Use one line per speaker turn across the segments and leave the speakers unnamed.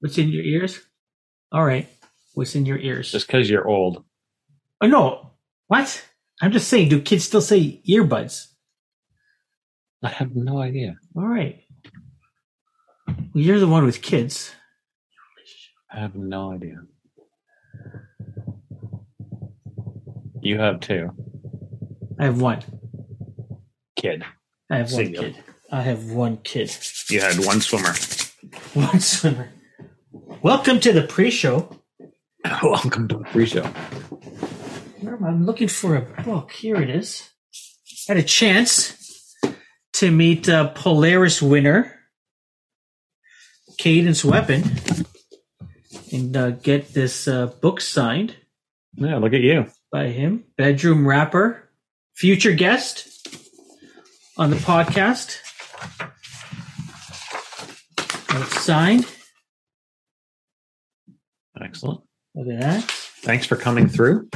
What's in your ears? All right. What's in your ears?
Just because you're old.
oh no. What? I'm just saying, do kids still say earbuds?
I have no idea.
All right. Well, you're the one with kids.
I have no idea. You have two.
I have one.
Kid.
I have one
Singular.
kid. I have one kid.
You had one swimmer.
One swimmer. Welcome to the pre-show.
Welcome to the pre-show.
I'm looking for a book. Here it is. Had a chance to meet uh, Polaris winner Cadence Weapon and uh, get this uh, book signed
Yeah, look at you.
by him. Bedroom rapper, future guest on the podcast. It's signed.
Excellent.
Look at that.
Thanks for coming through.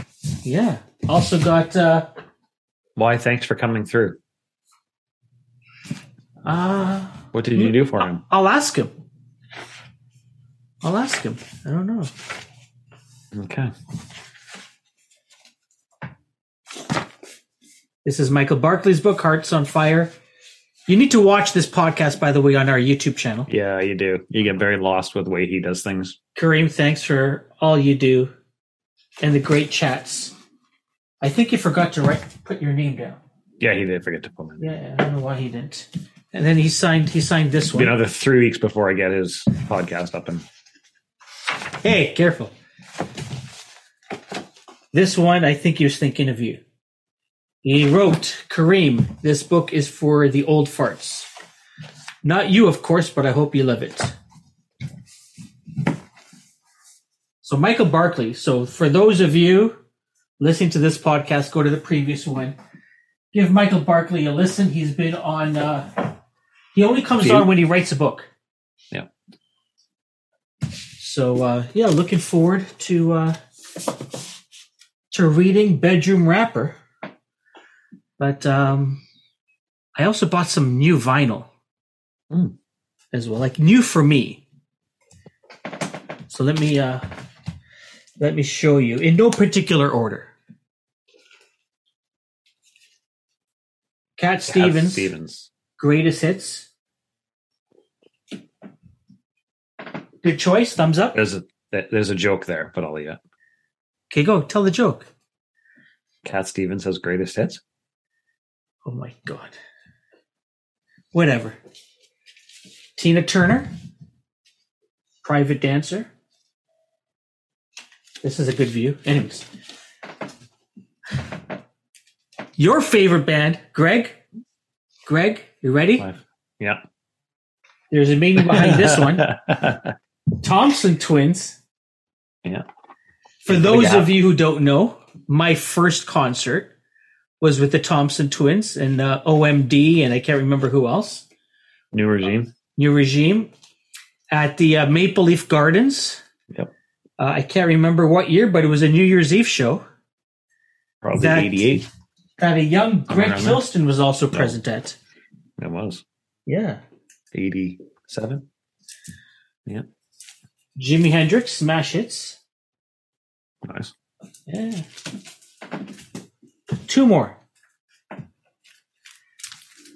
Yeah. Also got uh,
Why? Thanks for coming through.
uh
What did you do for him?
I'll ask him. I'll ask him. I don't know.
Okay.
This is Michael Barclay's book, Hearts on Fire. You need to watch this podcast, by the way, on our YouTube channel.
Yeah, you do. You get very lost with the way he does things.
Kareem, thanks for all you do and the great chats. I think you forgot to write put your name down.
Yeah, he did forget to put my name.
Yeah, I don't know why he didn't. And then he signed he signed this one.
another three weeks before I get his podcast up and
Hey, careful. This one, I think he was thinking of you. He wrote, Kareem, this book is for the old farts. Not you, of course, but I hope you love it. So, Michael Barclay. So, for those of you listening to this podcast, go to the previous one. Give Michael Barclay a listen. He's been on, uh, he only comes on when he writes a book.
Yeah.
So uh, yeah, looking forward to uh, to reading Bedroom Rapper. But um, I also bought some new vinyl
Hmm.
as well, like new for me. So let me uh, let me show you in no particular order. Cat Stevens,
Stevens.
greatest hits. Good choice. Thumbs up.
There's a there's a joke there, but I'll leave it.
Okay, go tell the joke.
Cat Stevens has greatest hits.
Oh my god. Whatever. Tina Turner, private dancer. This is a good view. Anyways. Your favorite band, Greg? Greg, you ready?
Five. Yeah.
There's a meaning behind this one. Thompson twins.
Yeah.
For those of you who don't know, my first concert was with the Thompson twins and uh, OMD, and I can't remember who else.
New regime.
New Regime at the uh, Maple Leaf Gardens.
Yep.
Uh, I can't remember what year, but it was a New Year's Eve show
Probably
That-
88.
that a young Greg
remember.
Kilston was also present at.
It was.
Yeah.
87. Yeah.
Jimi Hendrix, smash hits.
Nice.
Yeah. Two more.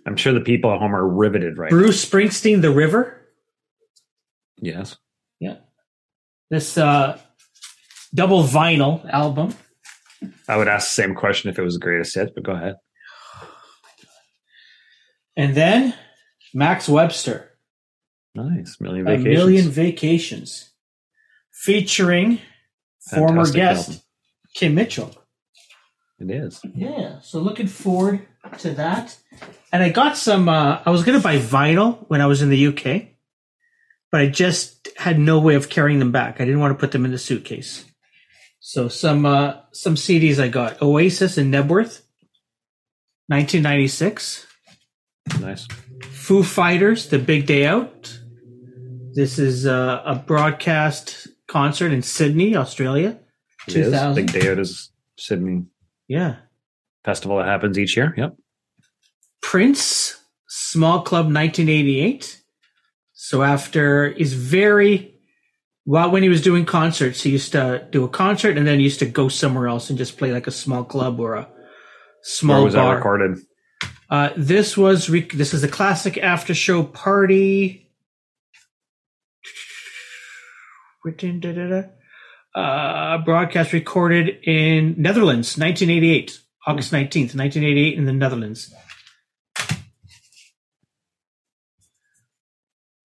I'm sure the people at home are riveted right now.
Bruce Springsteen, The River.
Yes.
Yeah. This uh, double vinyl album.
I would ask the same question if it was the greatest hit, but go ahead.
And then Max Webster,
Nice. Million
A
vacations.
Million Vacations, featuring former guest
album.
Kim Mitchell.
It is.
Yeah, so looking forward to that. And I got some, uh, I was going to buy vinyl when I was in the UK, but I just had no way of carrying them back. I didn't want to put them in the suitcase. So some, uh, some CDs I got Oasis and Knebworth, 1996.
Nice.
Foo Fighters, The Big Day Out. This is uh, a broadcast concert in Sydney, Australia.
It is.
2000.
Big Day Out is Sydney
Yeah.
festival that happens each year. Yep.
Prince, Small Club 1988. So after his very While when he was doing concerts, he used to do a concert and then he used to go somewhere else and just play like a small club or a
Where
small
was that recorded?
Uh, this was rec- this is a classic after show party. Written, da, da, da. Uh, broadcast recorded in Netherlands, 1988, August 19th, 1988, in the Netherlands.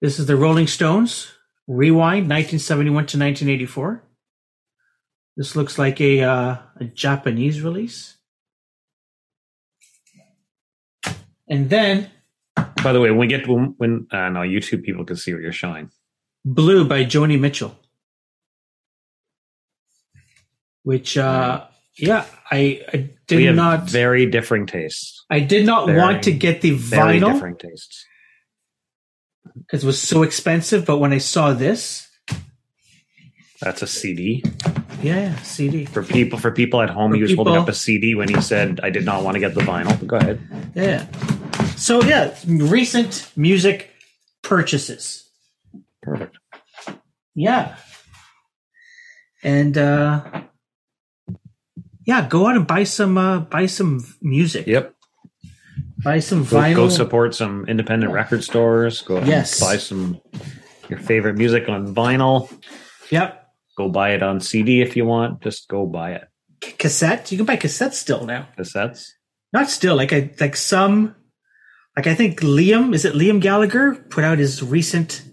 This is the Rolling Stones. Rewind, 1971 to 1984. This looks like a uh, a Japanese release. And then
By the way, when we get when, when uh, no YouTube people can see what you're showing.
Blue by Joni Mitchell. Which uh yeah, I, I did not
very differing tastes.
I did not
very-
want to get the
Very
vinyl
differing tastes.
because it was so expensive, but when I saw this,
That's a CD
yeah, yeah, CD.
for people. For people at home,
For
he was holding up a CD when he said, "I did not want to get the vinyl." Go ahead.
Yeah. So yeah, recent music purchases.
Perfect.
Yeah. And uh yeah, go out and buy some uh buy some music.
Yep.
Buy some
Go,
vinyl.
go support some independent record stores. Go
Yes.
buy some your favorite music on vinyl.
Yep.
Go buy it on CD if you want. Just go buy it.
C- cassette. You can buy cassettes still now.
Cassettes.
Not still, like I like some like I think Liam, is it Liam Gallagher put out his recent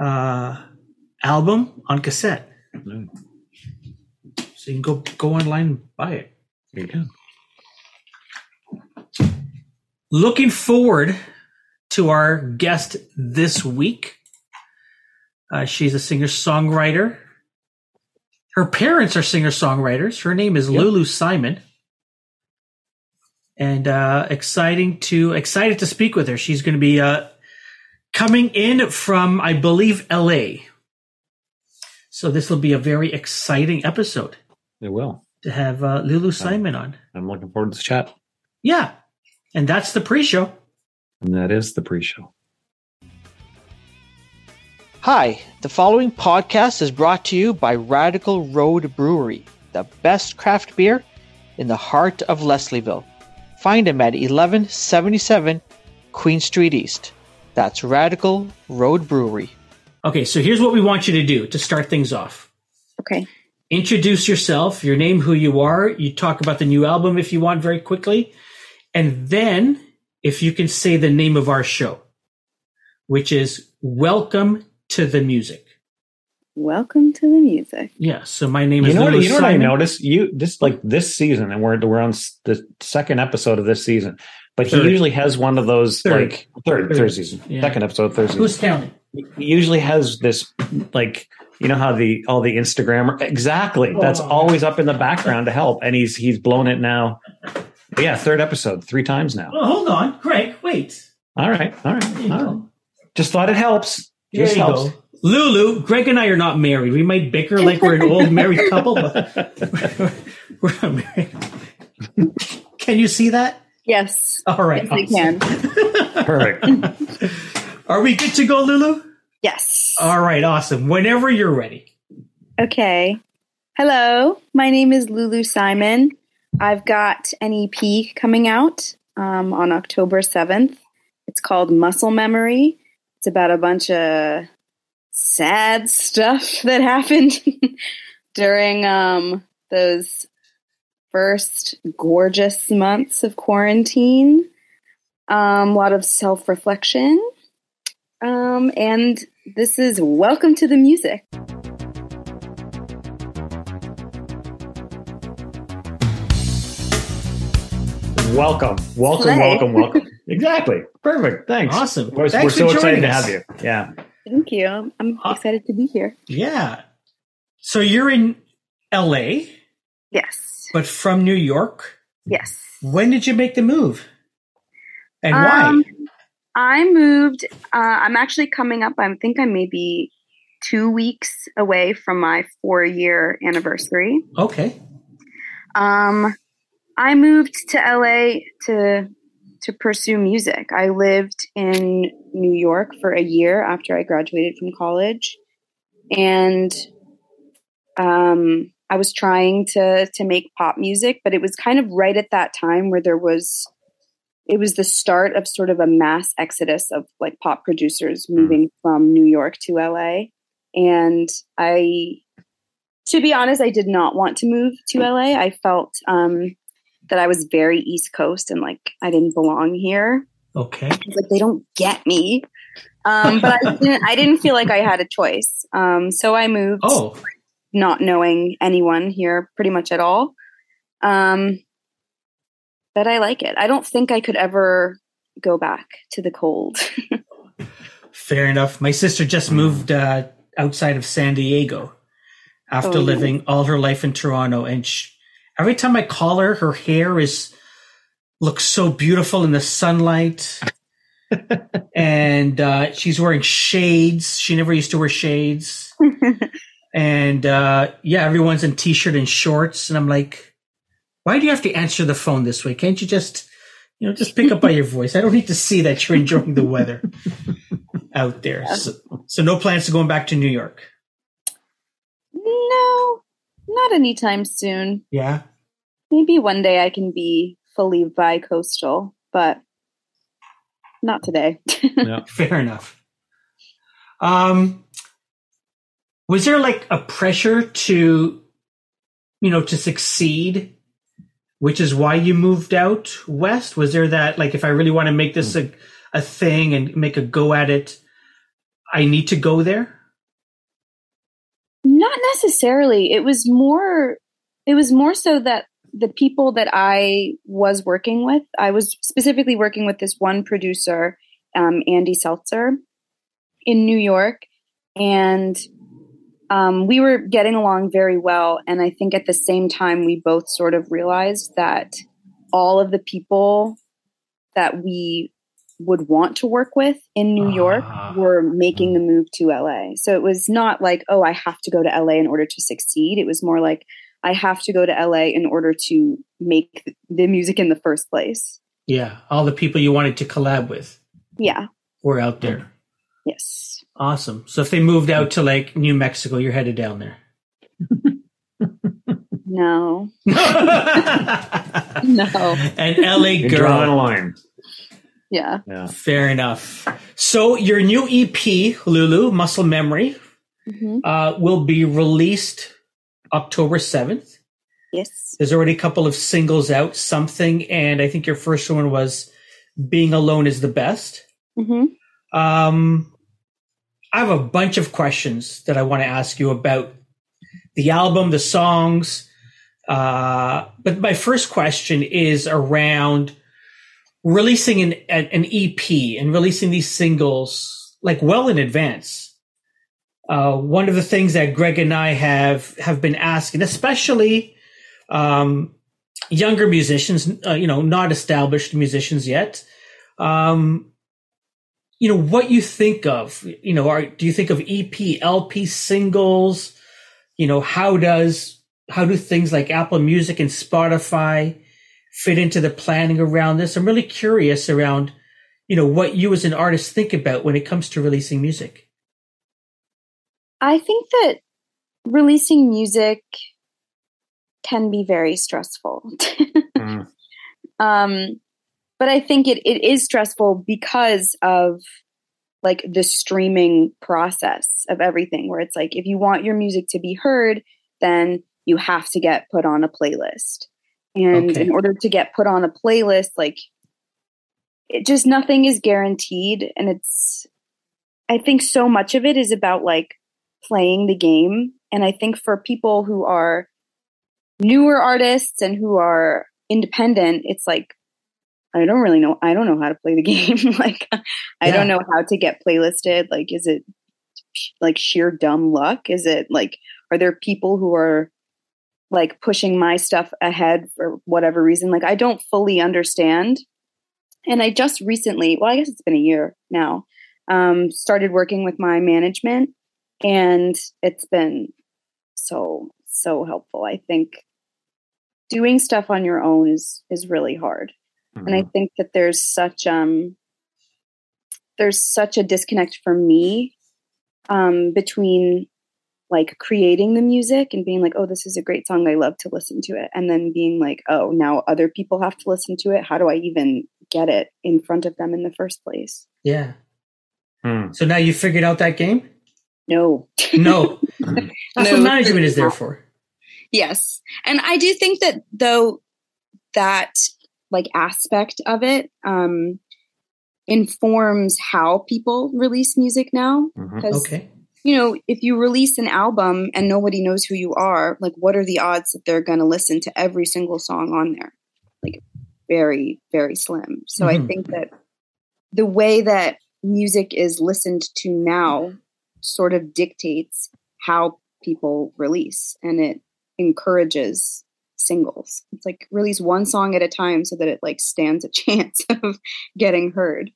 uh album on cassette.
Mm.
So you can go go online and buy it.
There you go.
Looking forward to our guest this week. Uh, she's a singer songwriter. Her parents are singer songwriters. Her name is
Yep.
Lulu Simon. And uh, exciting to excited to speak with her. She's going to be uh, coming in from, I believe, L.A. So this will be a very exciting episode
It will.
to have uh, Lulu Simon on.
I'm looking forward to the chat.
Yeah, and that's the pre-show.
And that is the pre-show.
Hi, the following podcast is brought to you by Radical Road Brewery, the best craft beer in the heart of Leslieville. Find them at 1177 Queen Street East. That's Radical Road Brewery.
Okay, so here's what we want you to do to start things off.
Okay.
Introduce yourself, your name, who you are. You talk about the new album if you want very quickly. And then, if you can say the name of our show, which is Welcome to the Music.
Welcome to the music.
Yeah, so my name
You
is
know what? You know what I
Simon.
noticed? You this like this season, and we're we're on the second episode of this season. But
Third.
he usually has one of those
Third.
like third
Third.
third season,
Yeah.
second episode, third season.
Who's counting?
He usually has this like you know how the all the Instagram exactly that's
Oh.
always up in the background to help, and he's he's blown it now. But yeah, third episode, three times now.
Oh, hold on. Greg, wait.
All right, all right,
There you
all right.
go.
Just thought it helps.
There
Just
you
helps.
go. Lulu, Greg and I are not married. We might bicker like we're an old married couple, but we're not married. Can you see that?
Yes.
All right.
Yes, I can.
Perfect.
Are we good to go, Lulu?
Yes.
All right, awesome. Whenever you're ready.
Okay. Hello. My name is Lulu Simon. I've got an EP coming out um, on October 7th. It's called Muscle Memory. It's about a bunch of sad stuff that happened during um, those first gorgeous months of quarantine. Um, a lot of self reflection. Um, and this is Welcome to the Music.
welcome, welcome,
Slay.
welcome, welcome. Exactly. Perfect. Thanks.
Awesome.
We're,
Thanks
we're
for
so excited
joining
to have you. Yeah.
Thank you. I'm
Uh,
excited to be here.
Yeah. So you're in LA,
Yes.
but from New York.
Yes.
When did you make the move? And
Um, I moved. Uh, I'm actually coming up. I think I may be two weeks away from my four year anniversary.
Okay.
Um, I moved to LA to to pursue music. I lived in New York for a year after I graduated from college, and um, I was trying to to make pop music, but it was kind of right at that time where there was it was the start of sort of a mass exodus of like pop producers moving from New York to LA. And I, to be honest, I did not want to move to LA. I felt um, that I was very East Coast and like I didn't belong here.
Okay.
Like they don't get me. Um, but I didn't, I didn't feel like I had a choice. Um, so I moved,
Oh,
not knowing anyone here pretty much at all. Um, but I like it. I don't think I could ever go back to the cold.
fair enough. My sister just moved uh, outside of San Diego after
Oh.
living all her life in Toronto, and sh every time I call her, her hair is looks so beautiful in the sunlight. and uh, she's wearing shades. She never used to wear shades. and uh, yeah, everyone's in t-shirt and shorts, and I'm like, why do you have to answer the phone this way? Can't you just, you know, just pick up by your voice? I don't need to see that you're enjoying the weather out there. So, so no plans to going back to New York.
no, not anytime soon.
Yeah.
Maybe one day I can be fully bi-coastal, but not today.
Yeah.
Fair enough. Um, was there like a pressure to, you know, to succeed, which is why you moved out west? Was there that like, if I really want to make this a, a thing and make a go at it, I need to go there?
Not necessarily. It was more it was more so that the people that I was working with, I was specifically working with this one producer, um, Andy Seltzer, in New York, and um, we were getting along very well. And I think at the same time, we both sort of realized that all of the people that we would want to work with in New York
Ah.
were making the move to LA. So it was not like, oh, I have to go to LA in order to succeed. It was more like, I have to go to LA in order to make the music in the first place.
Yeah. All the people you wanted to collab with
Yeah.
were out there.
Yes.
Awesome. So if they moved out to like New Mexico, you're headed down there.
No.
no.
No.
An LA
You're drawing a line.
Yeah.
Yeah.
Fair enough. So your new EP, Lulu, Muscle Memory,
hmm
uh, will be released October 7th.
Yes.
There's already a couple of singles out, something, and I think your first one was Being Alone is the Best.
hmm
Um, I have a bunch of questions that I want to ask you about the album, the songs. Uh, but my first question is around releasing an, an EP and releasing these singles like well in advance. Uh, one of the things that Greg and I have have been asking, especially um, younger musicians, uh, you know, not established musicians yet, um, you know, what you think of. You know, are, do you think of EP, LP, singles? You know, how does how do things like Apple Music and Spotify fit into the planning around this? I'm really curious around, you know, what you as an artist think about when it comes to releasing music.
I think that releasing music can be very stressful.
Mm.
um, but I think it, it is stressful because of like the streaming process of everything, where it's like if you want your music to be heard, then you have to get put on a playlist. And
Okay.
in order to get put on a playlist, like it just nothing is guaranteed. And it's, I think so much of it is about like playing the game. And I think for people who are newer artists and who are independent, it's like, I don't really know. I don't know how to play the game. like, I don't know how to get playlisted. Like, is it like sheer dumb luck? Is it like, are there people who are like pushing my stuff ahead for whatever reason? Like, I don't fully understand. And I just recently, well, I guess it's been a year now, um, started working with my management, and it's been so so helpful. I think doing stuff on your own is is really hard, and I think that there's such um there's such a disconnect for me um, between like creating the music and being like, oh, this is a great song. I love to listen to it. And then being like, oh, now other people have to listen to it. How do I even get it in front of them in the first place?
Yeah.
Hmm.
So now you figured out that game?
No.
No. That's
No.
what management is there for.
Yes. And I do think that though that like aspect of it um informs how people release music now
Mhm.
Okay.
you know if you release an album and nobody knows who you are like what are the odds that they're going to listen to every single song on there like very very slim so i
Mhm.
think that the way that music is listened to now sort of dictates how people release and it encourages singles. It's like release one song at a time so that it like stands a chance of getting heard.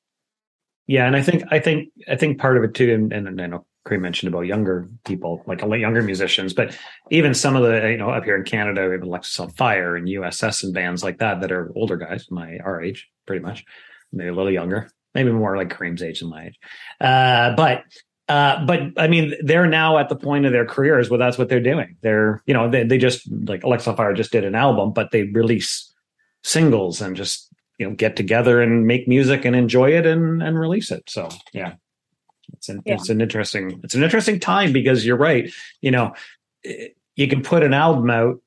Yeah, and I think I think I think part of it too, and, and I know Craig mentioned about younger people, like younger musicians, but even some of the you know up here in Canada, we have Alexisonfire and USS and bands like that that are older guys, my our age, pretty much, maybe a little younger, maybe more like Kareem's age than my age, uh, but. Uh, but I mean, they're now at the point of their careers where that's what they're doing. They're, you know, they, they just like Alexa Fire just did an album, but they release singles and just you know get together and make music and enjoy it and and release it. So yeah. It's an
Yeah.
it's an interesting it's an interesting time because you're right. You know you can put an album out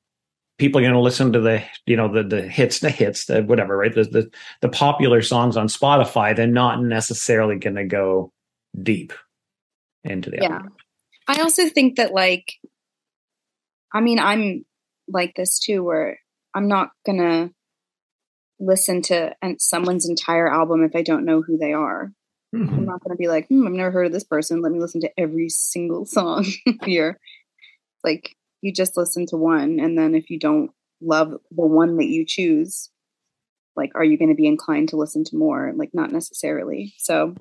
people are going to listen to the you know the the hits the hits the whatever right? The the, the popular songs on spotify they're not necessarily going to go deep into the
Yeah.
album
I also think that like I mean I'm like this too where I'm not gonna listen to someone's entire album if I don't know who they are.
Mhm.
I'm not gonna be like, hmm, I've never heard of this person. Let me listen to every single song here. Like you just listen to one and then if you don't love the one that you choose, like are you gonna be inclined to listen to more? Like not necessarily. So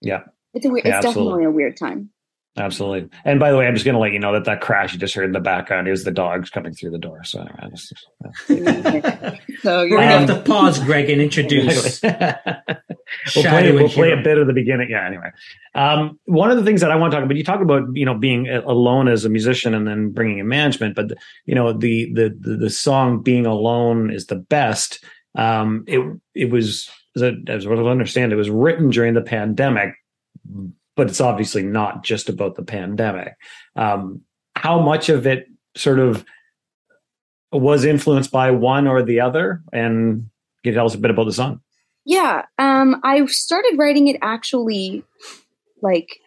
yeah
it's a weird
Yeah,
it's
absolutely.
definitely a weird time.
absolutely and by the way i'm just going to let you know that that crash you just heard in the background is the dogs coming through the door so anyway, this is-
So
We're
you're
going to have to pause, Greg, and introduce
we'll play,
Shadow
we'll play a bit of the beginning. Yeah. Anyway, um, one of the things that I want to talk about, you talk about, you know, being alone as a musician and then bringing in management, but you know, the, the, the, the song being alone is the best. Um, it, it was, as I, as I understand, it was written during the pandemic, but it's obviously not just about the pandemic. Um, how much of it sort of was influenced by one or the other? And can you tell us a bit about the song?
Yeah, um, I started writing it actually like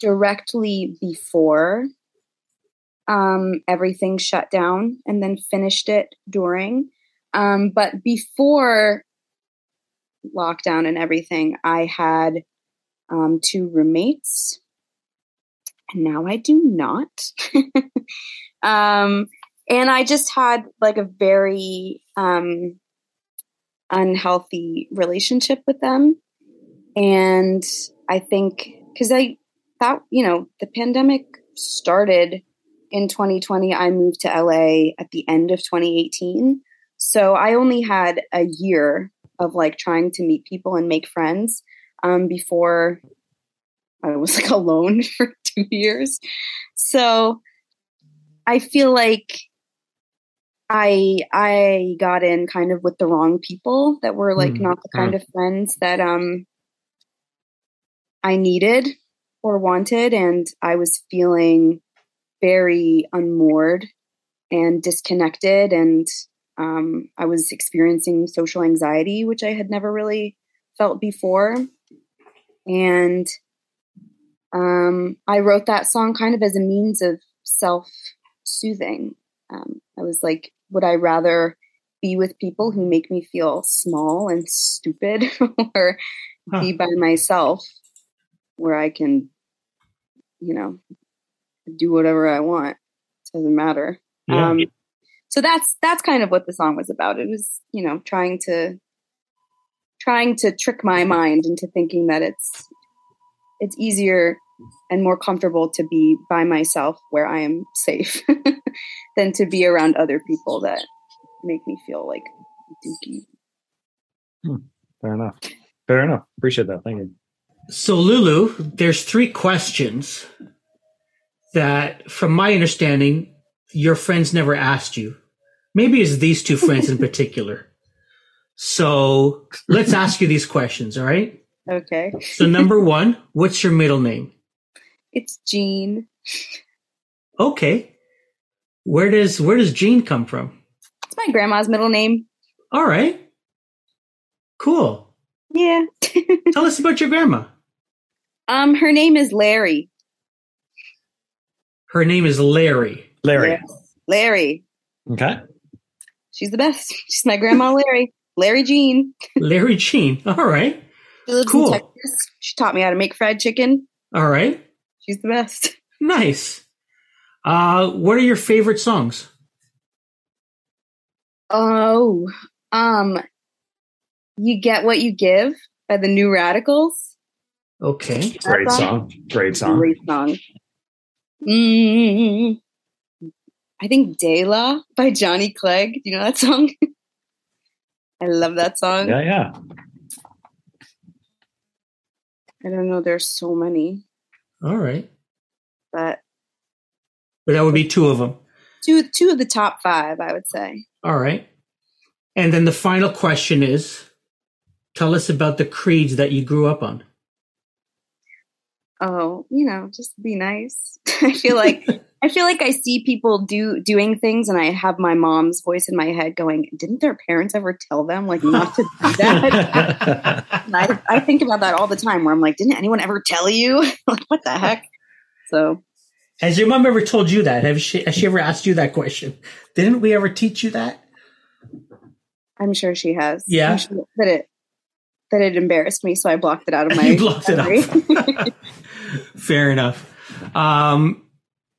directly before um, everything shut down, and then finished it during. Um, but before lockdown and everything, I had um, two roommates, and now I do not. um, and I just had like a very um, unhealthy relationship with them. And I think because I thought, you know, the pandemic started in 2020. I moved to LA at the end of 2018. So I only had a year of like trying to meet people and make friends um, before I was like alone for two years. So I feel like I I got in kind of with the wrong people that were like
Mm,
not the kind of friends that um I needed or wanted and I was feeling very unmoored and disconnected and um I was experiencing social anxiety which I had never really felt before and um I wrote that song kind of as a means of self soothing um, I was like, would I rather be with people who make me feel small and stupid or
Huh.
be by myself where I can, you know, do whatever I want? It doesn't matter.
Yeah.
Um, so that's that's kind of what the song was about. It was, you know, trying to trying to trick my mind into thinking that it's it's easier and more comfortable to be by myself where I am safe than to be around other people that make me feel like dookie. Hmm.
Fair enough. Fair enough. Appreciate that. Thank you.
So, Lulu, there's three questions that, from my understanding, your friends never asked you. Maybe it's these two friends in particular. So let's ask you these questions, all right?
Okay.
So, number one, what's your middle name?
It's Jean.
Okay. Where does where does Jean come from?
It's my grandma's middle name.
All right. Cool.
Yeah.
Tell us about your grandma.
um, her name is Larry.
Her name is Larry.
Larry.
Yes. Larry.
Okay.
She's the best. She's my grandma Larry. Larry Jean.
Larry Jean. All right.
She lives
Cool.
in Texas. She taught me how to make fried chicken.
All right.
She's the best.
Nice. Uh, what are your favorite songs?
Oh, um, you get what you give by the New Radicals.
Okay.
Great
That's
song. Great song.
Great song. Mm, I think Dela by Johnny Clegg. Do you know that song? I love that song.
Yeah, yeah.
I don't know. There's so many,
All right.
but
But that would be two of them.
two two of the top five, I would say.
All right. And then the final question is tell us about the creeds that you grew up on.
Oh, you know, just be nice. I feel like I feel like I see people do doing things, and I have my mom's voice in my head going, "Didn't their parents ever tell them like not to do that?" I, I think about that all the time where I'm like, didn't anyone ever tell you? like, what the heck? So,
Has your mom ever told you that? Have she, has she ever asked you that question? Didn't we ever teach you that?
I'm sure she has.
Yeah.
Sure that it, that it embarrassed me. So I blocked it out of my
You blocked it out. Fair enough. Um,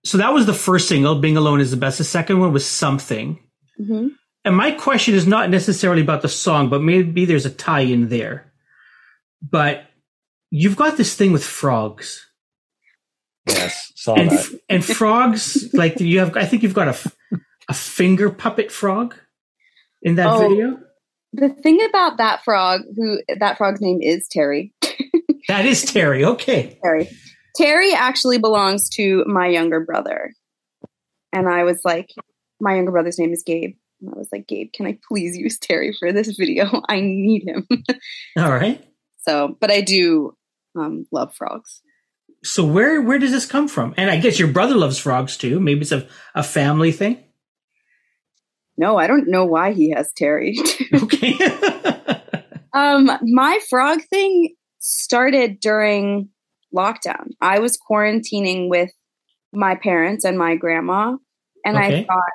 so that was the first single, Being Alone is the Best. The second one was Something.
Mhm.
And my question is not necessarily about the song, but maybe there's a tie in there. But you've got this thing with frogs.
yes. Saw
and
that.
and frogs like you have i think you've got a, a finger puppet frog in that
Oh.
video
The thing about that frog, who that frog's name is Terry.
that is terry okay
Terry. Terry actually belongs to my younger brother. And I was like, my younger brother's name is Gabe. And I was like, Gabe, can I please use Terry for this video? I need him.
all right
so, but I do um, love frogs.
so where where does this come from and i guess your brother loves frogs too maybe it's a, a family thing
No, I don't know why he has Terry.
okay
um, my frog thing started during lockdown. I was quarantining with my parents and my grandma, and
Okay.
I thought,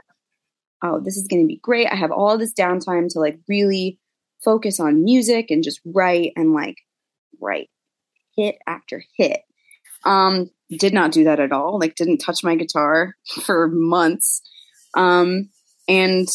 oh, this is going to be great. I have all this downtime to like really focus on music and just write and like write hit after hit. Um, did not do that at all. Like, didn't touch my guitar for months. Um, and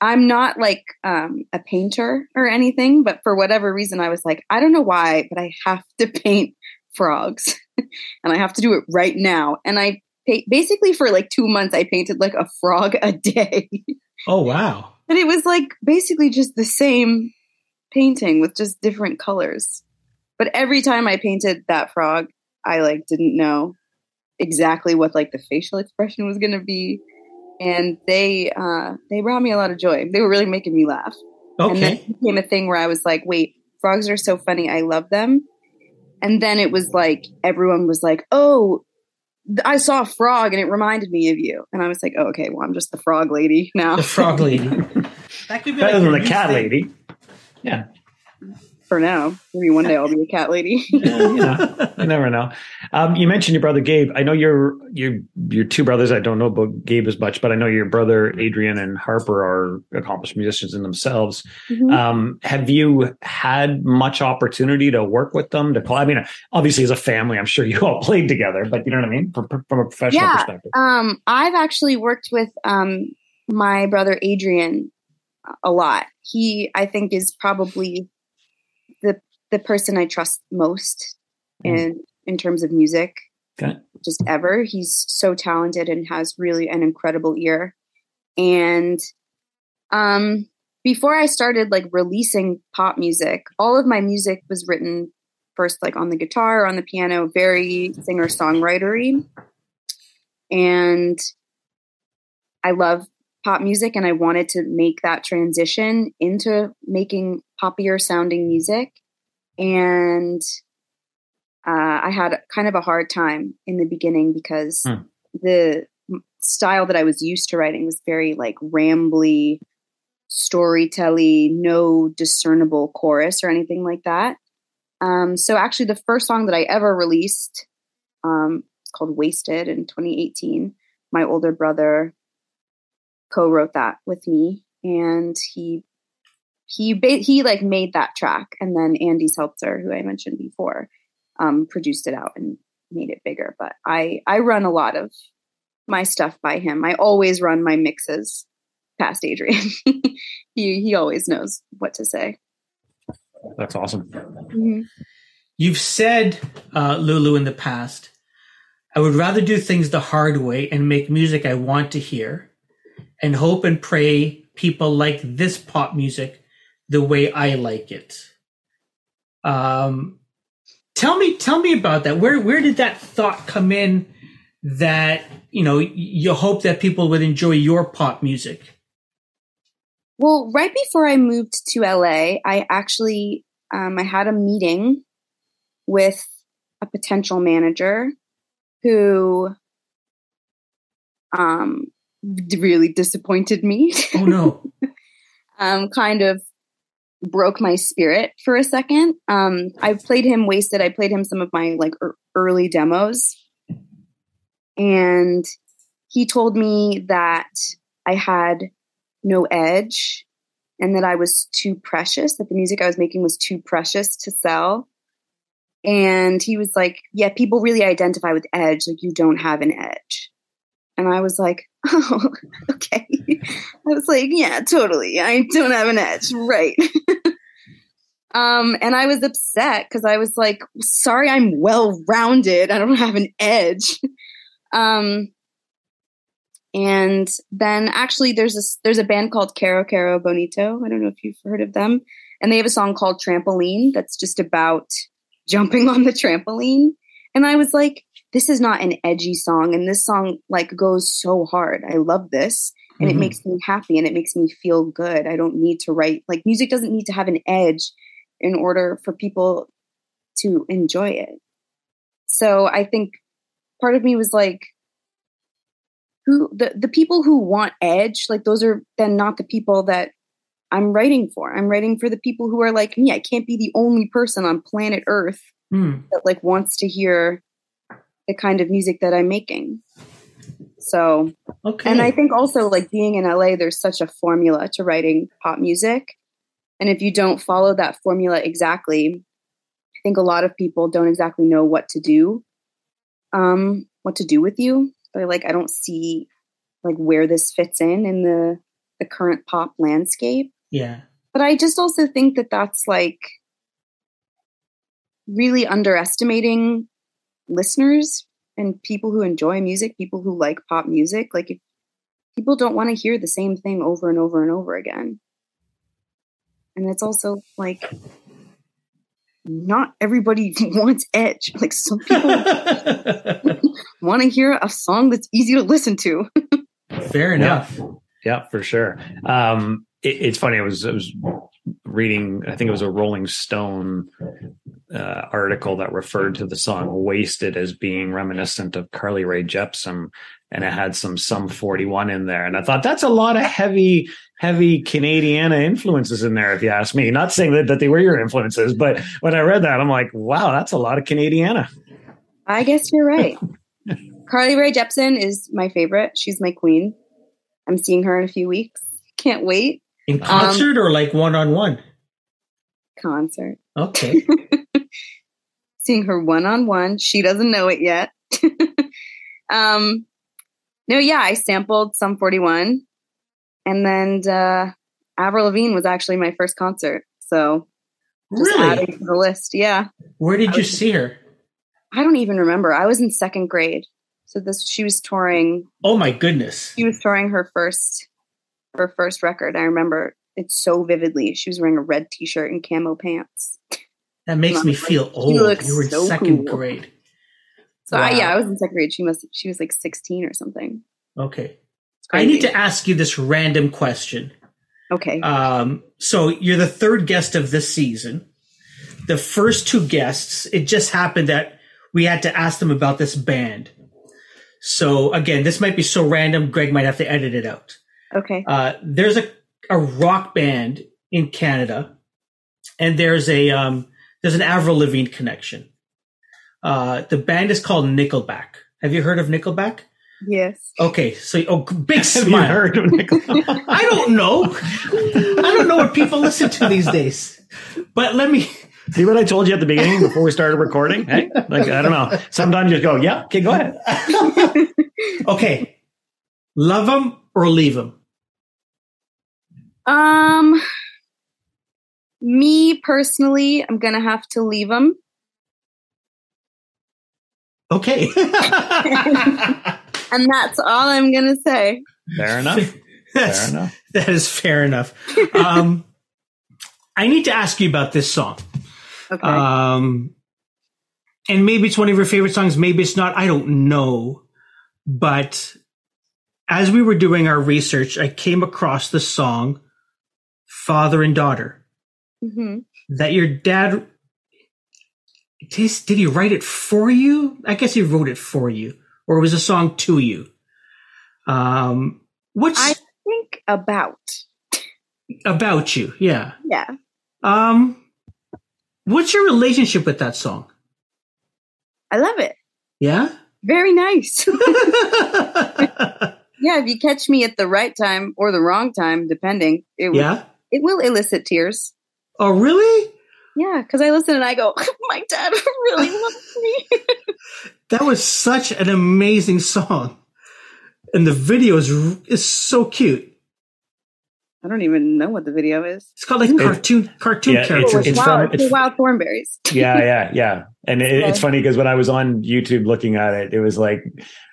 I'm not like um, a painter or anything, but for whatever reason, I was like, I don't know why, but I have to paint frogs and I have to do it right now. And I basically for like two months, I painted like a frog a day.
oh wow
and it was like basically just the same painting with just different colors. But every time I painted that frog, I like didn't know exactly what like the facial expression was going to be. And they uh, they brought me a lot of joy. They were really making me laugh. And then
okay
it became a thing where I was like, wait, frogs are so funny. I love them. And then it was like, everyone was like, oh, I saw a frog and it reminded me of you. And I was like, oh, okay, well, I'm just the frog lady now
the frog lady that could be
Better
like
than the cat
thing.
lady. Yeah.
For now. Maybe one day I'll be a cat lady.
yeah, you know, you never know. Um, you mentioned your brother Gabe. I know your your your two brothers. I don't know about Gabe as much, but I know your brother Adrian and Harper are accomplished musicians in themselves.
Mhm.
Um, have you had much opportunity to work with them? To play? I mean, obviously as a family, I'm sure you all played together, but you know what I mean from, from a professional
Yeah.
perspective.
Um, I've actually worked with um, my brother Adrian a lot. He, I think, is probably the person I trust most
Mm.
in in terms of music,
Okay.
just ever. He's so talented and has really an incredible ear. And um, before I started like releasing pop music, all of my music was written first like on the guitar or on the piano, very singer songwritery. and I love pop music and I wanted to make that transition into making poppier sounding music. And uh, I had kind of a hard time in the beginning because
Hmm.
the style that I was used to writing was very like rambly, storytelly, no discernible chorus or anything like that. Um, so actually, the first song that I ever released, um, it's called "Wasted" in 2018. My older brother co-wrote that with me, and he he ba- he like made that track, and then Andy Seltzer, who I mentioned before, um, produced it out and made it bigger. But I I run a lot of my stuff by him. I always run my mixes past Adrian. he he always knows what to say.
That's awesome.
Mhm.
You've said, uh, Lulu, in the past, I would rather do things the hard way and make music I want to hear and hope and pray people like this pop music the way I like it. Um, tell me, tell me about that. Where, where did that thought come in that, you know, you hope that people would enjoy your pop music?
Well, right before I moved to LA, I actually um, I had a meeting with a potential manager who um, really disappointed me.
Oh no.
um, kind of broke my spirit for a second. Um, I played him wasted. I played him some of my like er- early demos, and he told me that I had no edge and that I was too precious. That the music I was making was too precious to sell. And he was like, "Yeah, people really identify with edge. Like you don't have an edge." And I was like, "Oh, okay." I was like, yeah, totally. I don't have an edge. Right. um, and I was upset because I was like, sorry, I'm well rounded. I don't have an edge. um, and then actually there's a, there's a band called Kero Kero Bonito. I don't know if you've heard of them. And they have a song called Trampoline that's just about jumping on the trampoline. And I was like, this is not an edgy song. And this song like goes so hard. I love this and
Mhm.
it makes me happy and it makes me feel good. I don't need to write like music doesn't need to have an edge in order for people to enjoy it. So I think part of me was like who the the people who want edge, like those are then not the people that I'm writing for. I'm writing for the people who are like me. I can't be the only person on planet Earth
Hmm.
that like wants to hear the kind of music that I'm making. So
Okay.
and I think also like being in LA, there's such a formula to writing pop music. And if you don't follow that formula exactly, I think a lot of people don't exactly know what to do, um, what to do with you. They're like, I don't see like where this fits in in the the current pop landscape.
yeah.
But I just also think that that's like really underestimating listeners and people who enjoy music, people who like pop music. Like, if people don't want to hear the same thing over and over and over again. And it's also like, not everybody wants edge. Like, some people want to hear a song that's easy to listen to.
Fair enough.
Yeah, for sure. Um, it, it's funny. I was I was reading. I think it was a Rolling Stone uh, article that referred to the song "Wasted" as being reminiscent of Carly Rae Jepsen, and it had some Sum 41 in there. And I thought that's a lot of heavy, heavy Canadiana influences in there. If you ask me, not saying that, that they were your influences, but when I read that, I'm like, wow, that's a lot of Canadiana.
I guess you're right. Carly Rae Jepsen is my favorite. She's my queen. I'm seeing her in a few weeks. Can't wait.
In concert or like one on one?
Concert.
Okay.
Seeing her one on one. She doesn't know it yet. um, no, yeah, I sampled Sum 41, and then uh, Avril Lavigne was actually my first concert. So just
really?
adding to the list. Yeah,
Where did you see her?
I don't even remember. I was in second grade, so this she was touring
Oh my goodness.
she was touring her first her first record. I remember it so vividly. She was wearing a red t-shirt and camo pants.
That makes me feel old. You were in
so
second
cool.
grade.
So I, yeah, I was in second grade. She must she was like 16 or something.
Okay. I need to ask you this random question.
Okay.
Um, so you're the third guest of this season. The first two guests, it just happened that we had to ask them about this band. So again, this might be so random, Greg might have to edit it out.
okay.
Uh, there's a, a rock band in Canada, and there's a um, there's an Avril Lavigne connection. Uh, the band is called Nickelback. Have you heard of Nickelback?
Yes.
Okay, so oh, big
Have you
smile.
heard of Nicholas?
I don't know. I don't know what people listen to these days. But let me.
See what I told you at the beginning before we started recording? Hey, like I don't know. Sometimes you just go, yeah, okay, go ahead.
Okay, love them or leave them.
Um, me personally, I'm gonna have to leave them.
Okay.
And that's all I'm gonna say.
Fair enough. Fair enough.
that is fair enough. Um, I need to ask you about this song.
Okay.
Um, and maybe it's one of your favorite songs, maybe it's not. I don't know. But as we were doing our research, I came across the song Father and Daughter
hmm
that your dad did, did he write it for you? I guess he wrote it for you, or it was a song to you. Um, what's
I think about.
about you? Yeah.
Yeah.
Um, what's your relationship with that song?
I love it.
Yeah.
Very nice. yeah, if you catch me at the right time or the wrong time, depending, it will,
yeah.
it will elicit tears.
Oh, really?
Yeah, because I listen and I go, my dad really loves me.
That was such an amazing song, and the video is is so cute.
I don't even know what the video is.
It's called like cartoon cartoon
Yeah,
characters.
It's,
it's
wild,
from-
it's
it's-
Wild Thornberrys.
Yeah, yeah, yeah. And it, it's funny because when I was on YouTube looking at it, it was like,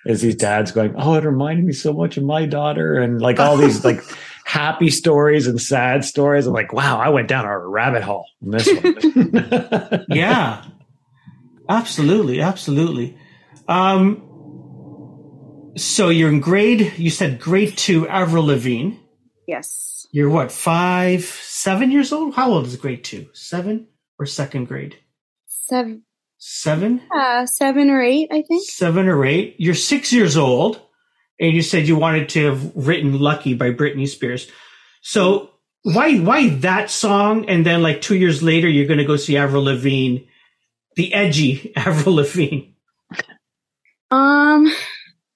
as these dads going, "Oh, it reminded me so much of my daughter," and like all these like happy stories and sad stories. I'm like, wow, I went down a rabbit hole in this one.
yeah, absolutely, absolutely. Um, so you're in grade. You said grade two, Avril Lavigne.
Yes.
You're what, five, seven years old? How old is grade two? Seven or second grade?
Seven,
Seven,
uh, seven or eight, I think.
seven or eight. You're six years old, and you said you wanted to have written "Lucky" by Britney Spears. So why why that song? And then like two years later, you're going to go see Avril Lavigne, the edgy Avril Lavigne.
Um,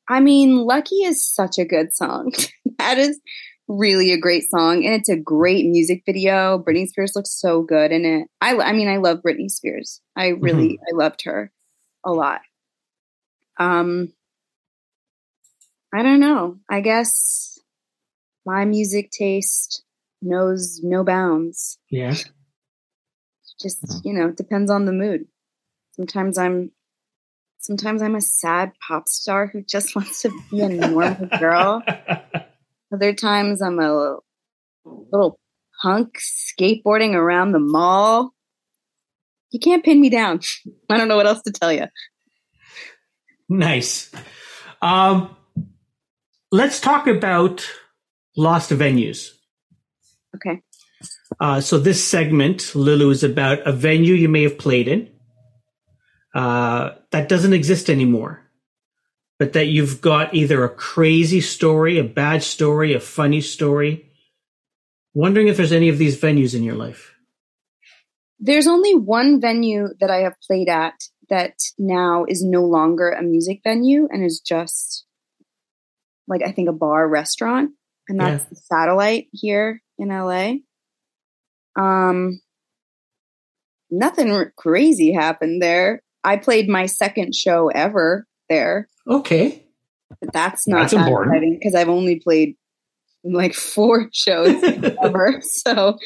I mean, Lucky is such a good song. that is really a great song, and it's a great music video. Britney Spears looks so good in it. I, I mean, I love Britney Spears. I really, I loved her a lot. Um, I don't know. I guess my music taste knows no bounds.
Yeah,
Just
Mhm.
you know, depends on the mood. Sometimes I'm sometimes I'm a sad pop star who just wants to be a normal girl. Other times I'm a little punk skateboarding around the mall. You can't pin me down. I don't know what else to tell you.
nice. Um, let's talk about lost venues.
Okay.
Uh, so this segment, Lulu, is about a venue you may have played in uh, that doesn't exist anymore, but that you've got either a crazy story, a bad story, a funny story. Wondering if there's any of these venues in your life.
There's only one venue that I have played at that now is no longer a music venue and is just like I think a bar restaurant, and that's
Yeah.
the Satellite here in LA. Um, nothing r- crazy happened there. I played my second show ever there,
Okay.
but that's not
That's
that
important.
exciting because I've only played like four shows ever, so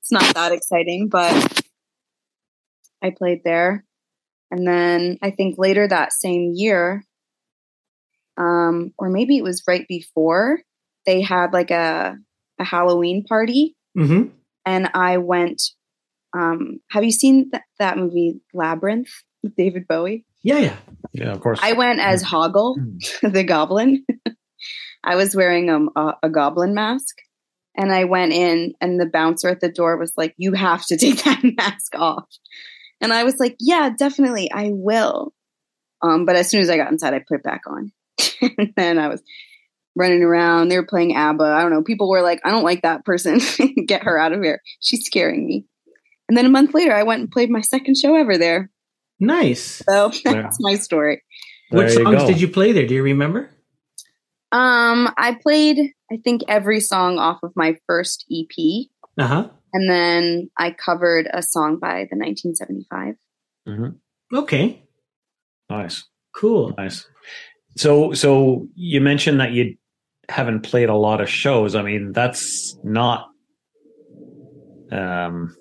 it's not that exciting. But I played there, and then I think later that same year, um, or maybe it was right before, they had like a a Halloween party,
hmm
and I went. Um, have you seen th- that movie Labyrinth with David Bowie?
Yeah, yeah.
Yeah, of course.
I went as Hoggle, the goblin. I was wearing um, a, a goblin mask. And I went in, and the bouncer at the door was like, You have to take that mask off. And I was like, Yeah, definitely, I will. Um, but as soon as I got inside, I put it back on. and then I was running around. They were playing ABBA. I don't know. People were like, I don't like that person. Get her out of here. She's scaring me. And then a month later, I went and played my second show ever there.
Nice.
So
Yeah.
that's my story.
What
There you
songs
go.
did you play there? Do you remember?
Um, I played, I think, every song off of my first EP.
Uh huh.
And then I covered a song by the 1975.
Mhm.
Okay.
Nice,
Cool.
nice. So, so you mentioned that you haven't played a lot of shows. I mean, that's not, um,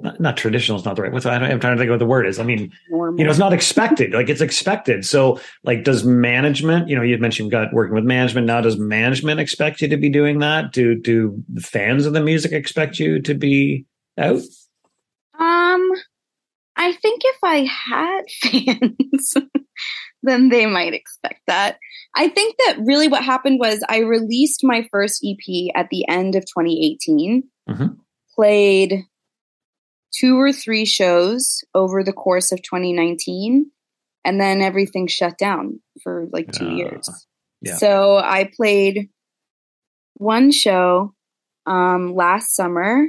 not, not traditional is not the right. What's I don't, I'm trying to think of what the word is. I mean,
Normal.
you know, it's not expected. Like it's expected. So, like, does management? You know, you mentioned you've got working with management now. Does management expect you to be doing that? Do do the fans of the music expect you to be out?
Um, I think if I had fans, then they might expect that. I think that really what happened was I released my first EP at the end of 2018,
Mhm.
played two or three shows over the course of 2019, and then everything shut down for like two
Ah,
years.
yeah.
So I played one show um, last summer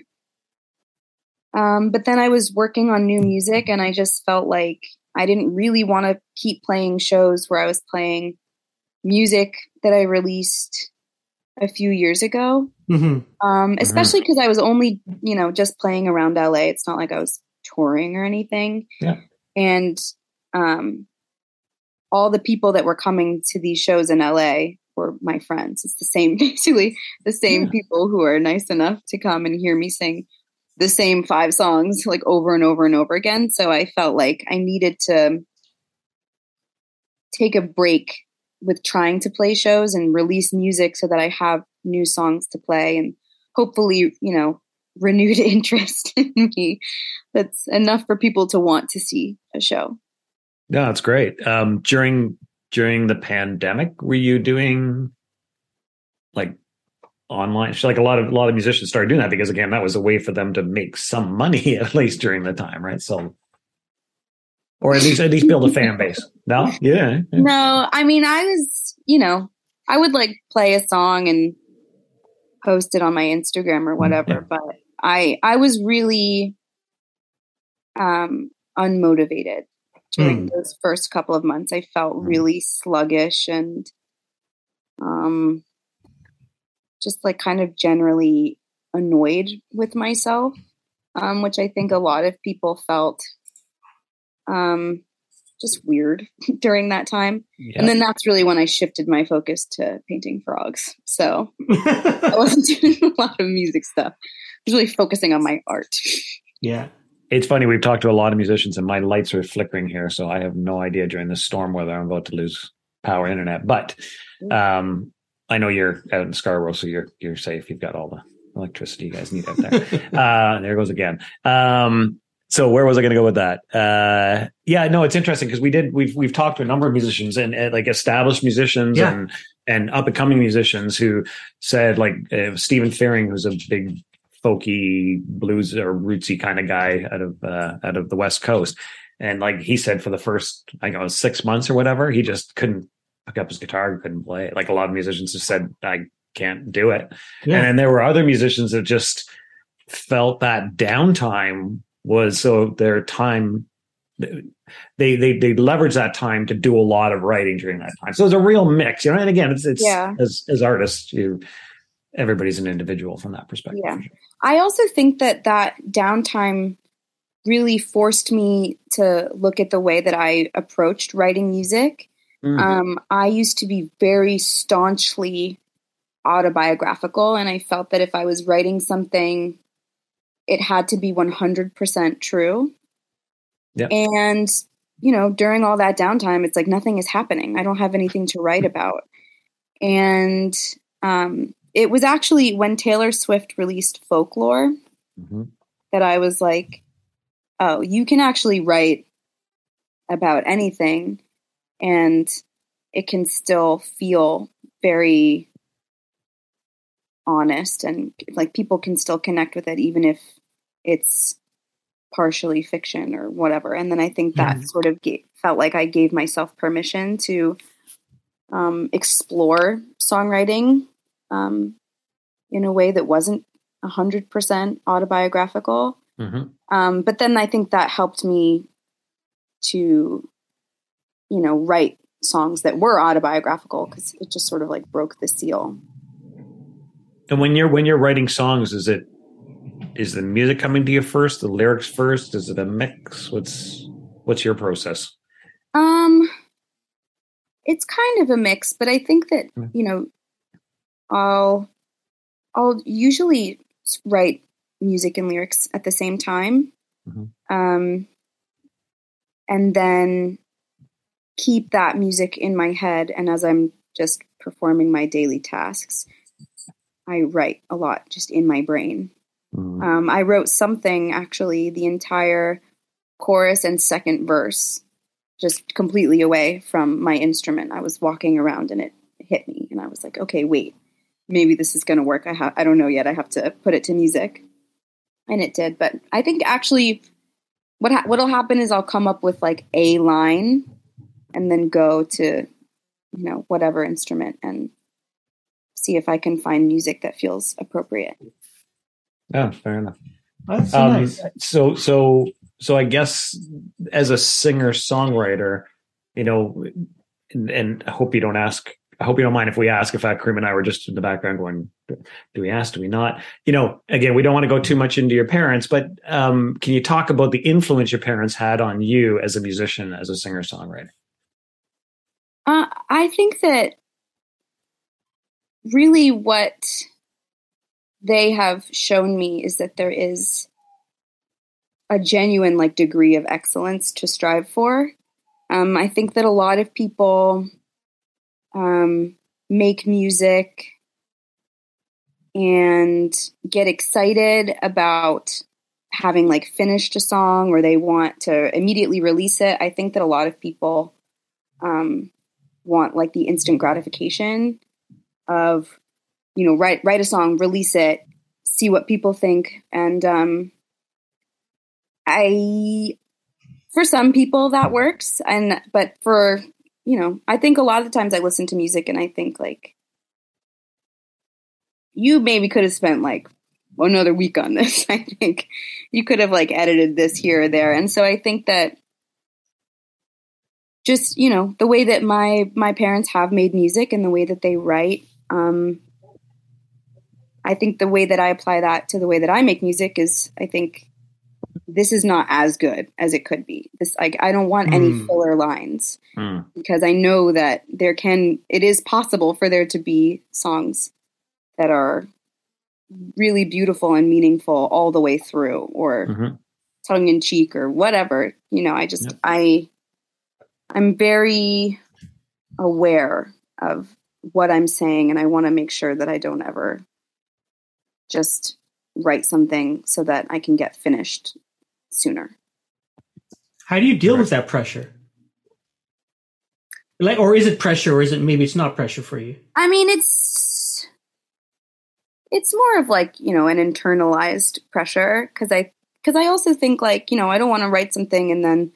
um, but then I was working on new music and I just felt like I didn't really want to keep playing shows where I was playing music that I released a few years ago.
hmm
Um, especially because I was only, you know, just playing around LA. It's not like I was touring or anything.
Yeah.
And um, all the people that were coming to these shows in LA were my friends. It's the same, basically, the same
Yeah.
people who are nice enough to come and hear me sing the same five songs like over and over and over again. So I felt like I needed to take a break with trying to play shows and release music so that I have new songs to play and hopefully, you know, renewed interest in me. That's enough for people to want to see a show.
Yeah, that's great. Um, during during the pandemic, were you doing like online? Like a lot of a lot of musicians started doing that because again, that was a way for them to make some money at least during the time, right? So, or at least at least build a fan base. No, yeah, yeah.
No, I mean, I was, you know, I would like play a song and post it on my Instagram or whatever, but I I was really um unmotivated during those first couple of months. I felt
Mm.
really sluggish and um just like kind of generally annoyed with myself, um, which I think a lot of people felt um just weird during that time.
Yeah.
And then that's really when I shifted my focus to painting frogs. So I wasn't doing a lot of music stuff. I was really focusing on my art.
yeah.
It's funny. We've talked to a lot of musicians, and my lights are flickering here, so I have no idea during this storm whether I'm about to lose power internet. But um, I know you're out in Scarborough, so you're you're safe. You've got all the electricity you guys need out there. uh, there goes again. Um, so where was I going to go with that? Uh, yeah, no, it's interesting because we did we've we've talked to a number of musicians and, and like established musicians
Yeah.
and and up and coming musicians who said like uh, Stephen Fearing, who's a big folky blues or rootsy kind of guy out of uh, out of the West Coast, and like he said for the first I don't know six months or whatever, he just couldn't pick up his guitar, and couldn't play. it. Like a lot of musicians just said, I can't do it.
Yeah.
And then there were other musicians that just felt that downtime was so their time they they they leverage that time to do a lot of writing during that time. So it's a real mix, you know. And again, it's it's
Yeah.
as as artists, you everybody's an individual from that perspective.
Yeah. I also think that that downtime really forced me to look at the way that I approached writing music.
Mm.
Um, I used to be very staunchly autobiographical, and I felt that if I was writing something, it had to be 100% true.
Yep.
And, you know, during all that downtime, it's like nothing is happening. I don't have anything to write about. And um, it was actually when Taylor Swift released Folklore
Mhm.
that I was like, oh, you can actually write about anything and it can still feel very honest and like people can still connect with it even if it's partially fiction or whatever and then i think that
Mhm.
sort of ga- felt like i gave myself permission to um, explore songwriting um, in a way that wasn't 100% autobiographical
Mhm.
um, but then I think that helped me to, you know, write songs that were autobiographical because it just sort of like broke the seal.
And when you're when you're writing songs, is it is the music coming to you first, the lyrics first? Is it a mix? What's what's your process?
Um, it's kind of a mix, but I think that
Mm.
you know, I'll I'll usually write music and lyrics at the same time,
Mhm.
um, and then keep that music in my head. And as I'm just performing my daily tasks, I write a lot just in my brain.
Mhm.
Um, I wrote something actually, the entire chorus and second verse, just completely away from my instrument. I was walking around and it hit me, and I was like, okay, wait, maybe this is going to work. I have, I don't know yet. I have to put it to music, and it did. But I think actually, what ha- what'll happen is I'll come up with like a line, and then go to, you know, whatever instrument and see if I can find music that feels appropriate.
Yeah, fair enough.
That's so
Um,
nice.
So so so I guess as a singer songwriter, you know, and, and I hope you don't ask. I hope you don't mind if we ask. If fact, Kareem and I were just in the background going, "Do we ask? Do we not?" You know, again, we don't want to go too much into your parents, but um, can you talk about the influence your parents had on you as a musician, as a singer songwriter?
Uh, I think that really what they have shown me is that there is a genuine like degree of excellence to strive for. Um, I think that a lot of people um, make music and get excited about having like finished a song or they want to immediately release it. I think that a lot of people um, want like the instant gratification of you know write write a song release it see what people think. And um i for some people that works. And but for you know i think a lot of the times i listen to music and i think like you maybe could have spent like another week on this i think. You could have like edited this here or there. And so i think that just you know the way that my my parents have made music and the way that they write um i think the way that i apply that to the way that i make music is i think this is not as good as it could be this like i don't want any
Hmm.
filler lines
Hmm.
because i know that there can it is possible for there to be songs that are really beautiful and meaningful all the way through or
Mhm.
tongue in cheek or whatever. You know, I just
Yep.
I I'm very aware of what I'm saying and I want to make sure that I don't ever just write something so that I can get finished sooner.
How do you deal with that pressure? Like, or is it pressure, or is it maybe it's not pressure for you?
I mean, it's it's more of like you know an internalized pressure because I because I also think like you know I don't want to write something and then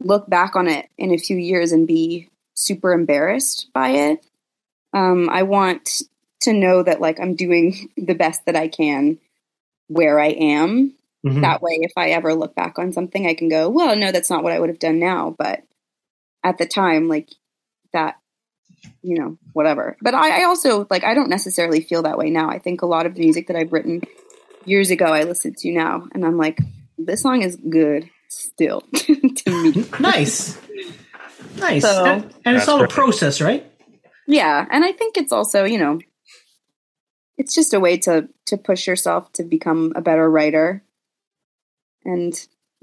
look back on it in a few years and be super embarrassed by it. Um, I want to know that like I'm doing the best that I can where I am.
Mhm.
That way, if I ever look back on something, I can go, well, no, that's not what I would have done now. But at the time, like that you know, whatever. But I, I also like I don't necessarily feel that way now. I think a lot of the music that I've written years ago I listen to now and I'm like, this song is good still to me.
nice, nice,
So-
and, and it's all
great.
a process, right?
Yeah. And I think it's also, you know, it's just a way to to push yourself to become a better writer. And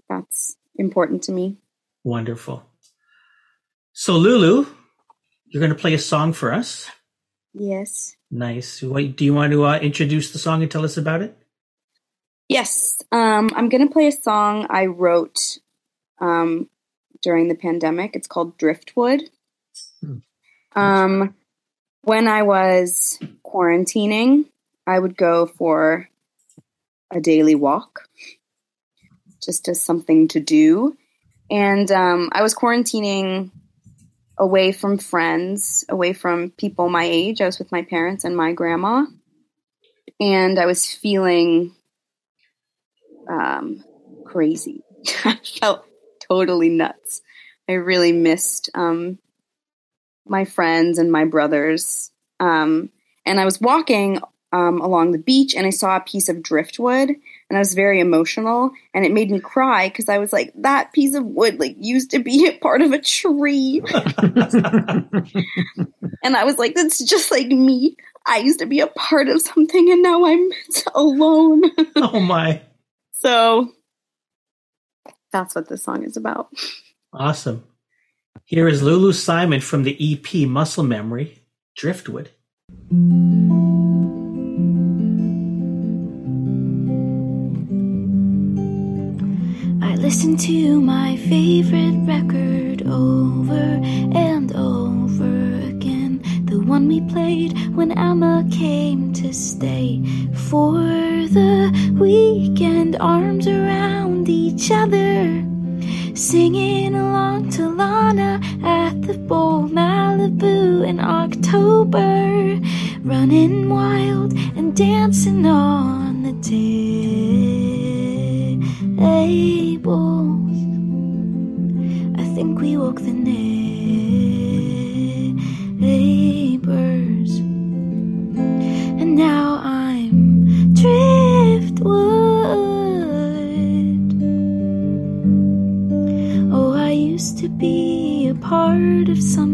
that's important to me.
Wonderful. So, Lulu, you're going to play a song for us.
Yes.
Nice. What, do you want to uh, introduce the song and tell us about it?
Yes. Um, I'm going to play a song I wrote um, during the pandemic. It's called Driftwood.
Hmm.
Um, when I was quarantining, I would go for a daily walk just as something to do. And um, I was quarantining away from friends, away from people my age. I was with my parents and my grandma. And I was feeling um, crazy. I felt totally nuts. I really missed um, my friends and my brothers. Um, and I was walking um, along the beach and I saw a piece of driftwood and I was very emotional and it made me cry because I was like, that piece of wood like used to be a part of a tree. and I was like, that's just like me. I used to be a part of something and now I'm alone.
oh my.
So that's what this song is about.
Awesome. Here is Lulu Simon from the EP Muscle Memory, Driftwood.
I listen to my favorite record over and over again. The one we played when Emma came to stay for the weekend. Arms around each other, singing along to Lana at the bowl, Malibu in October, running wild and dancing on the tables. I think we woke the neighbors, part of something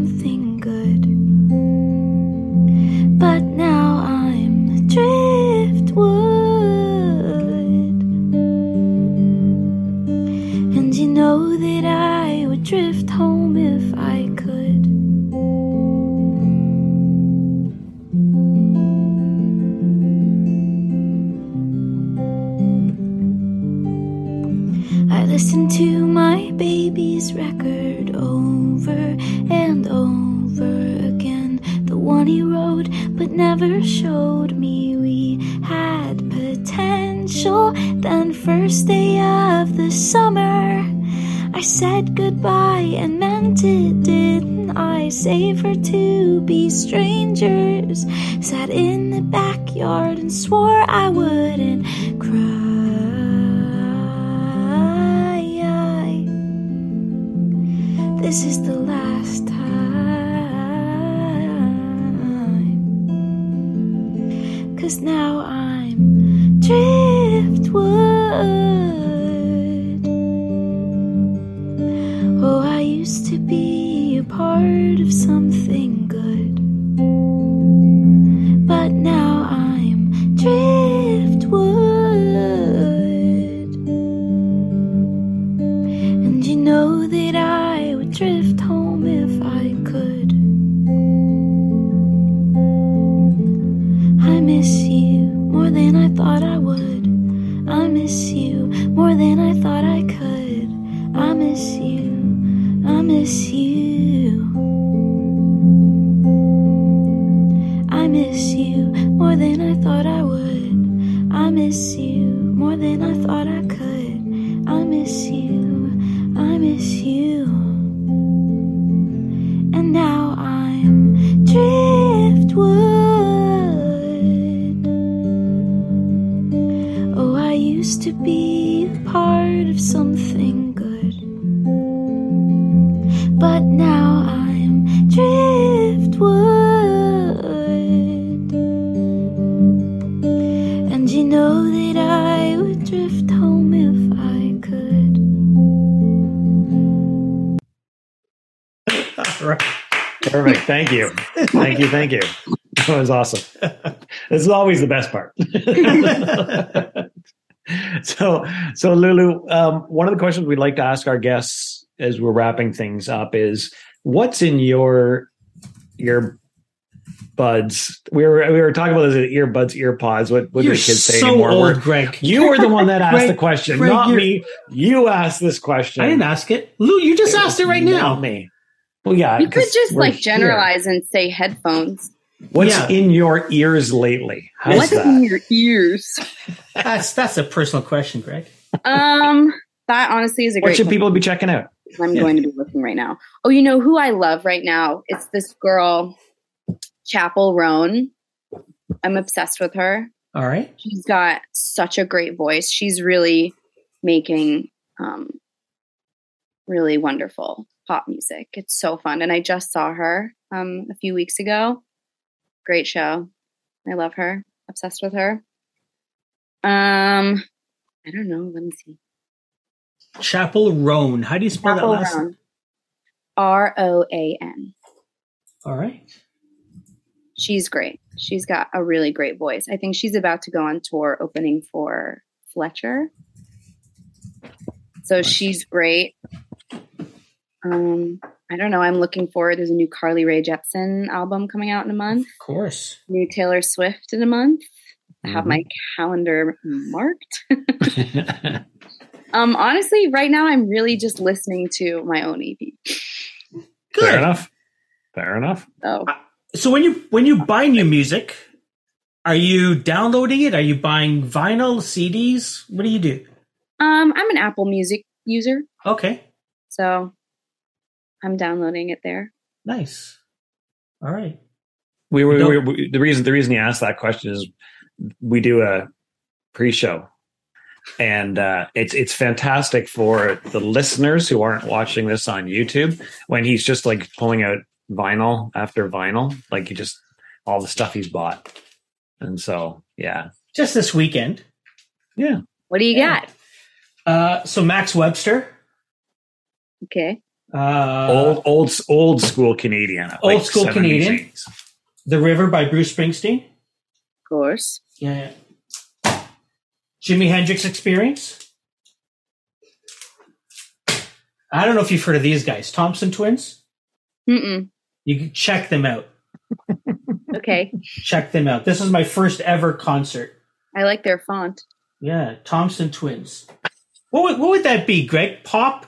Thank you. That was awesome. This is always the best part. so, so Lulu, um, one of the questions we'd like to ask our guests as we're wrapping things up is, what's in your your buds. We were we were talking about this earbuds, earpods. What what do the kids say
so
anymore?
old,
We're-
Greg.
You were the one that asked
Greg-
the question,
Greg,
not me. You asked this question.
I didn't ask it. Lou, you just asked it right
Not
now.
me. Well, yeah.
You could just
we're
like
here.
generalize and say headphones.
What's
Yeah.
in your ears lately? How's
What's
that?
in your ears?
That's that's a personal question, Greg.
Um, that honestly is a
What
great.
should people be checking out?
I'm
Yeah.
going to be looking right now. Oh, you know who I love right now? It's this girl, Chappell Roan. I'm obsessed with her.
All right.
She's got such a great voice. She's really making um, really wonderful pop music. It's so fun. And I just saw her um, a few weeks ago. Great show. I love her. Obsessed with her. Um, I don't know. Let me see.
Chappell Roan. How do you spell
Chappell
that last?
Roan. R O A N.
All right.
She's great. She's got a really great voice. I think she's about to go on tour opening for Fletcher. So she's great. Um, I don't know. I'm looking forward. There's a new Carly Rae Jepsen album coming out in a month.
Of course.
New Taylor Swift in a month. I have my calendar marked. um, honestly, right now I'm really just listening to my own EP.
Good.
Fair enough. Fair enough.
So
So when you when you buy new music, are you downloading it? Are you buying vinyl, CDs? What do you do?
um, I'm an Apple Music user.
Okay.
So I'm downloading it there.
Nice. All right.
We were, we were we- the reason the reason you asked that question is we do a pre-show, and uh, it's it's fantastic for the listeners who aren't watching this on YouTube when he's just like pulling out vinyl after vinyl, like he just all the stuff he's bought, and so yeah,
Just this weekend.
yeah.
What do you
Yeah.
got?
Uh, so Max Webster.
Okay.
Uh,
old old old school Canadian,
Old school
70s,
Canadian.
80s.
The River by Bruce Springsteen.
Of course.
Yeah. Jimi Hendrix Experience. I don't know if you've heard of these guys, Thompson Twins.
Mm-mm.
You can check them out.
Okay.
Check them out. This is my first ever concert.
I like their font.
Yeah, Thompson Twins. What would, what would that be, Greg? Pop?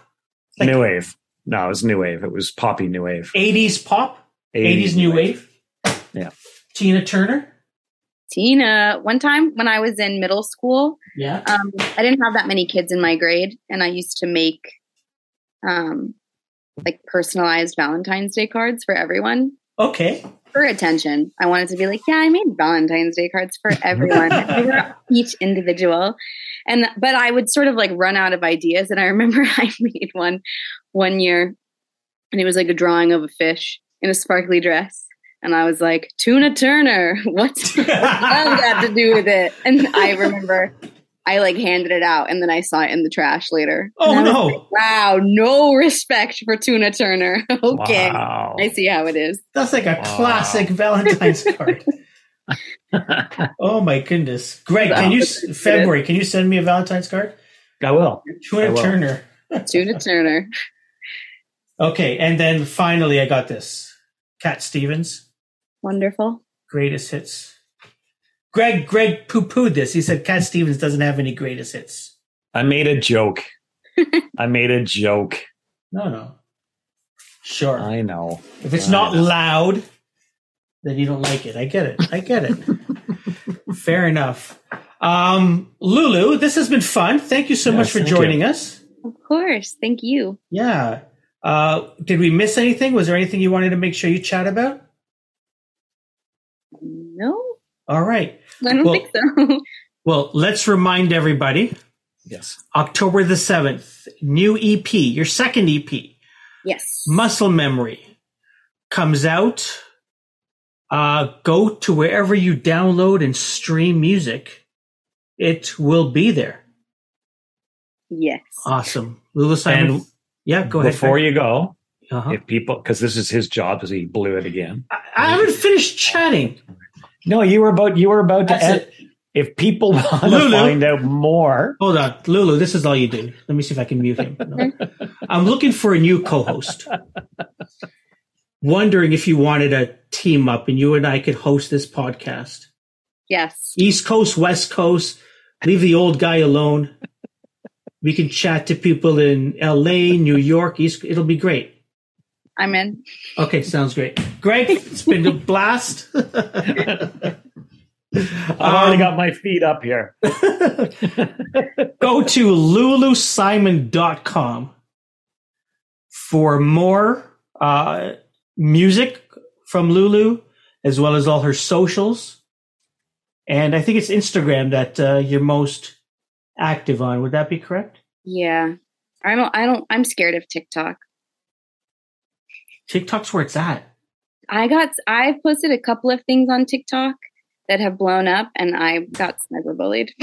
Like-
new wave. No, it was new wave. It was poppy new wave.
80s pop? 80s, new wave?
Yeah.
Tina Turner?
Tina, one time when I was in middle school,
Yeah.
um, I didn't have that many kids in my grade, and I used to make um, like personalized Valentine's Day cards for everyone
Okay.
for attention. I wanted to be like, yeah, I made Valentine's Day cards for everyone. each individual, and but I would sort of like run out of ideas. And I remember I made one one year, and it was like a drawing of a fish in a sparkly dress. And I was like, Tuna Turner, what's that got to do with it? And I remember I like handed it out and then I saw it in the trash later.
Oh,
And I was
no.
like, wow, no respect for Tuna Turner. okay.
Wow.
I see how it is.
That's like a
Wow.
classic Valentine's card. Oh my goodness. Greg, can you February, can you send me a Valentine's card?
I will. I
Tuna
will.
Turner.
Tuna Turner.
Okay, and then finally I got this. Cat Stevens,
Wonderful.
greatest hits. Greg Greg poo pooed this. He said Cat Stevens doesn't have any greatest hits.
I made a joke. I made a joke.
No, no. Sure.
I know.
if it's
I
not
know.
loud, then you don't like it. I get it. I get it. Fair enough. Um, Lulu, this has been fun. Thank you so
Yes,
much for
thank
joining us.
Of course. Thank you.
Yeah. Uh, did we miss anything? Was there anything you wanted to make sure you chat about?
No,
All right.
I don't
Well-
think so.
Well, let's remind everybody
Yes.
October the 7th, new EP, your second EP,
yes.
Muscle Memory, comes out. Uh, go to wherever you download and stream music. It will be there.
yes.
Awesome. Lulu Simon.
And
yeah, go ahead.
Before you go,
uh-huh.
if people, because this is his job, because he blew it again.
I, I haven't finished chatting.
No, you were about you were about to. End,
it.
if people want to find out more,
Hold on, Lulu. This is all you do. Let me see if I can mute him. No. I'm looking for a new co-host. Wondering if you wanted to team up and you and I could host this podcast.
Yes.
East Coast, West Coast, leave the old guy alone. We can chat to people in LA, New York, East. It'll be great.
I'm in.
Okay, sounds great. Greg, it's been a blast.
I've already
Um,
got my feet up here.
Go to lulusimon.com for more uh, music from Lulu, as well as all her socials. And I think it's Instagram that uh, you're most active on. Would that be correct?
Yeah. I don't I don't I'm scared of TikTok.
TikTok's where it's at.
I got I posted a couple of things on TikTok that have blown up and I got sniper bullied.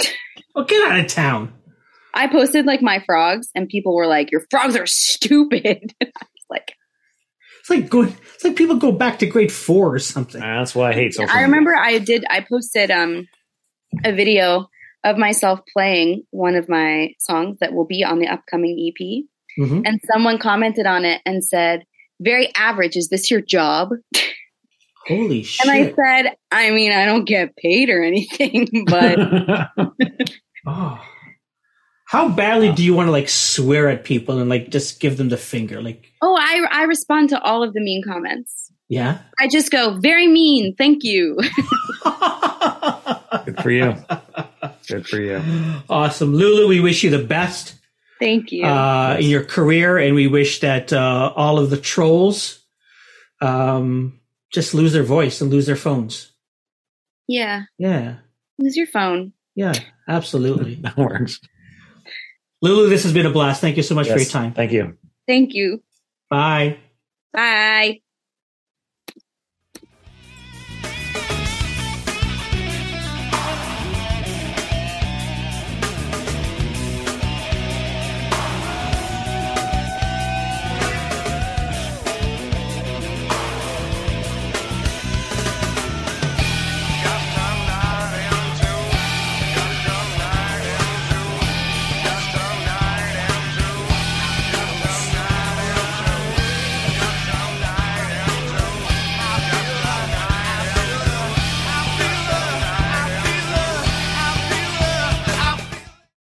Oh, get out of town.
I posted like my frogs and people were like, Your frogs are stupid. I was like
It's like going. It's like people go back to grade four or something.
That's why I hate social
I
media.
remember I did I posted um a video of myself playing one of my songs that will be on the upcoming EP
Mhm.
and someone commented on it and said, "Very average, is this your job?"
Holy shit!
And I said, "I mean, I don't get paid or anything, but
oh. How badly do you want to like swear at people and like just give them the finger? Like,
oh, I I respond to all of the mean comments.
yeah.
I just go, "Very mean, thank you."
Good for you. Good for you.
awesome, Lulu. We wish you the best
thank you.
uh, in your career, and we wish that uh, all of the trolls um, just lose their voice and lose their phones.
yeah.
Yeah,
Lose your phone.
yeah, absolutely.
That works.
Lulu, this has been a blast. Thank you so much for your time.
Thank you.
Thank you.
Bye.
Bye.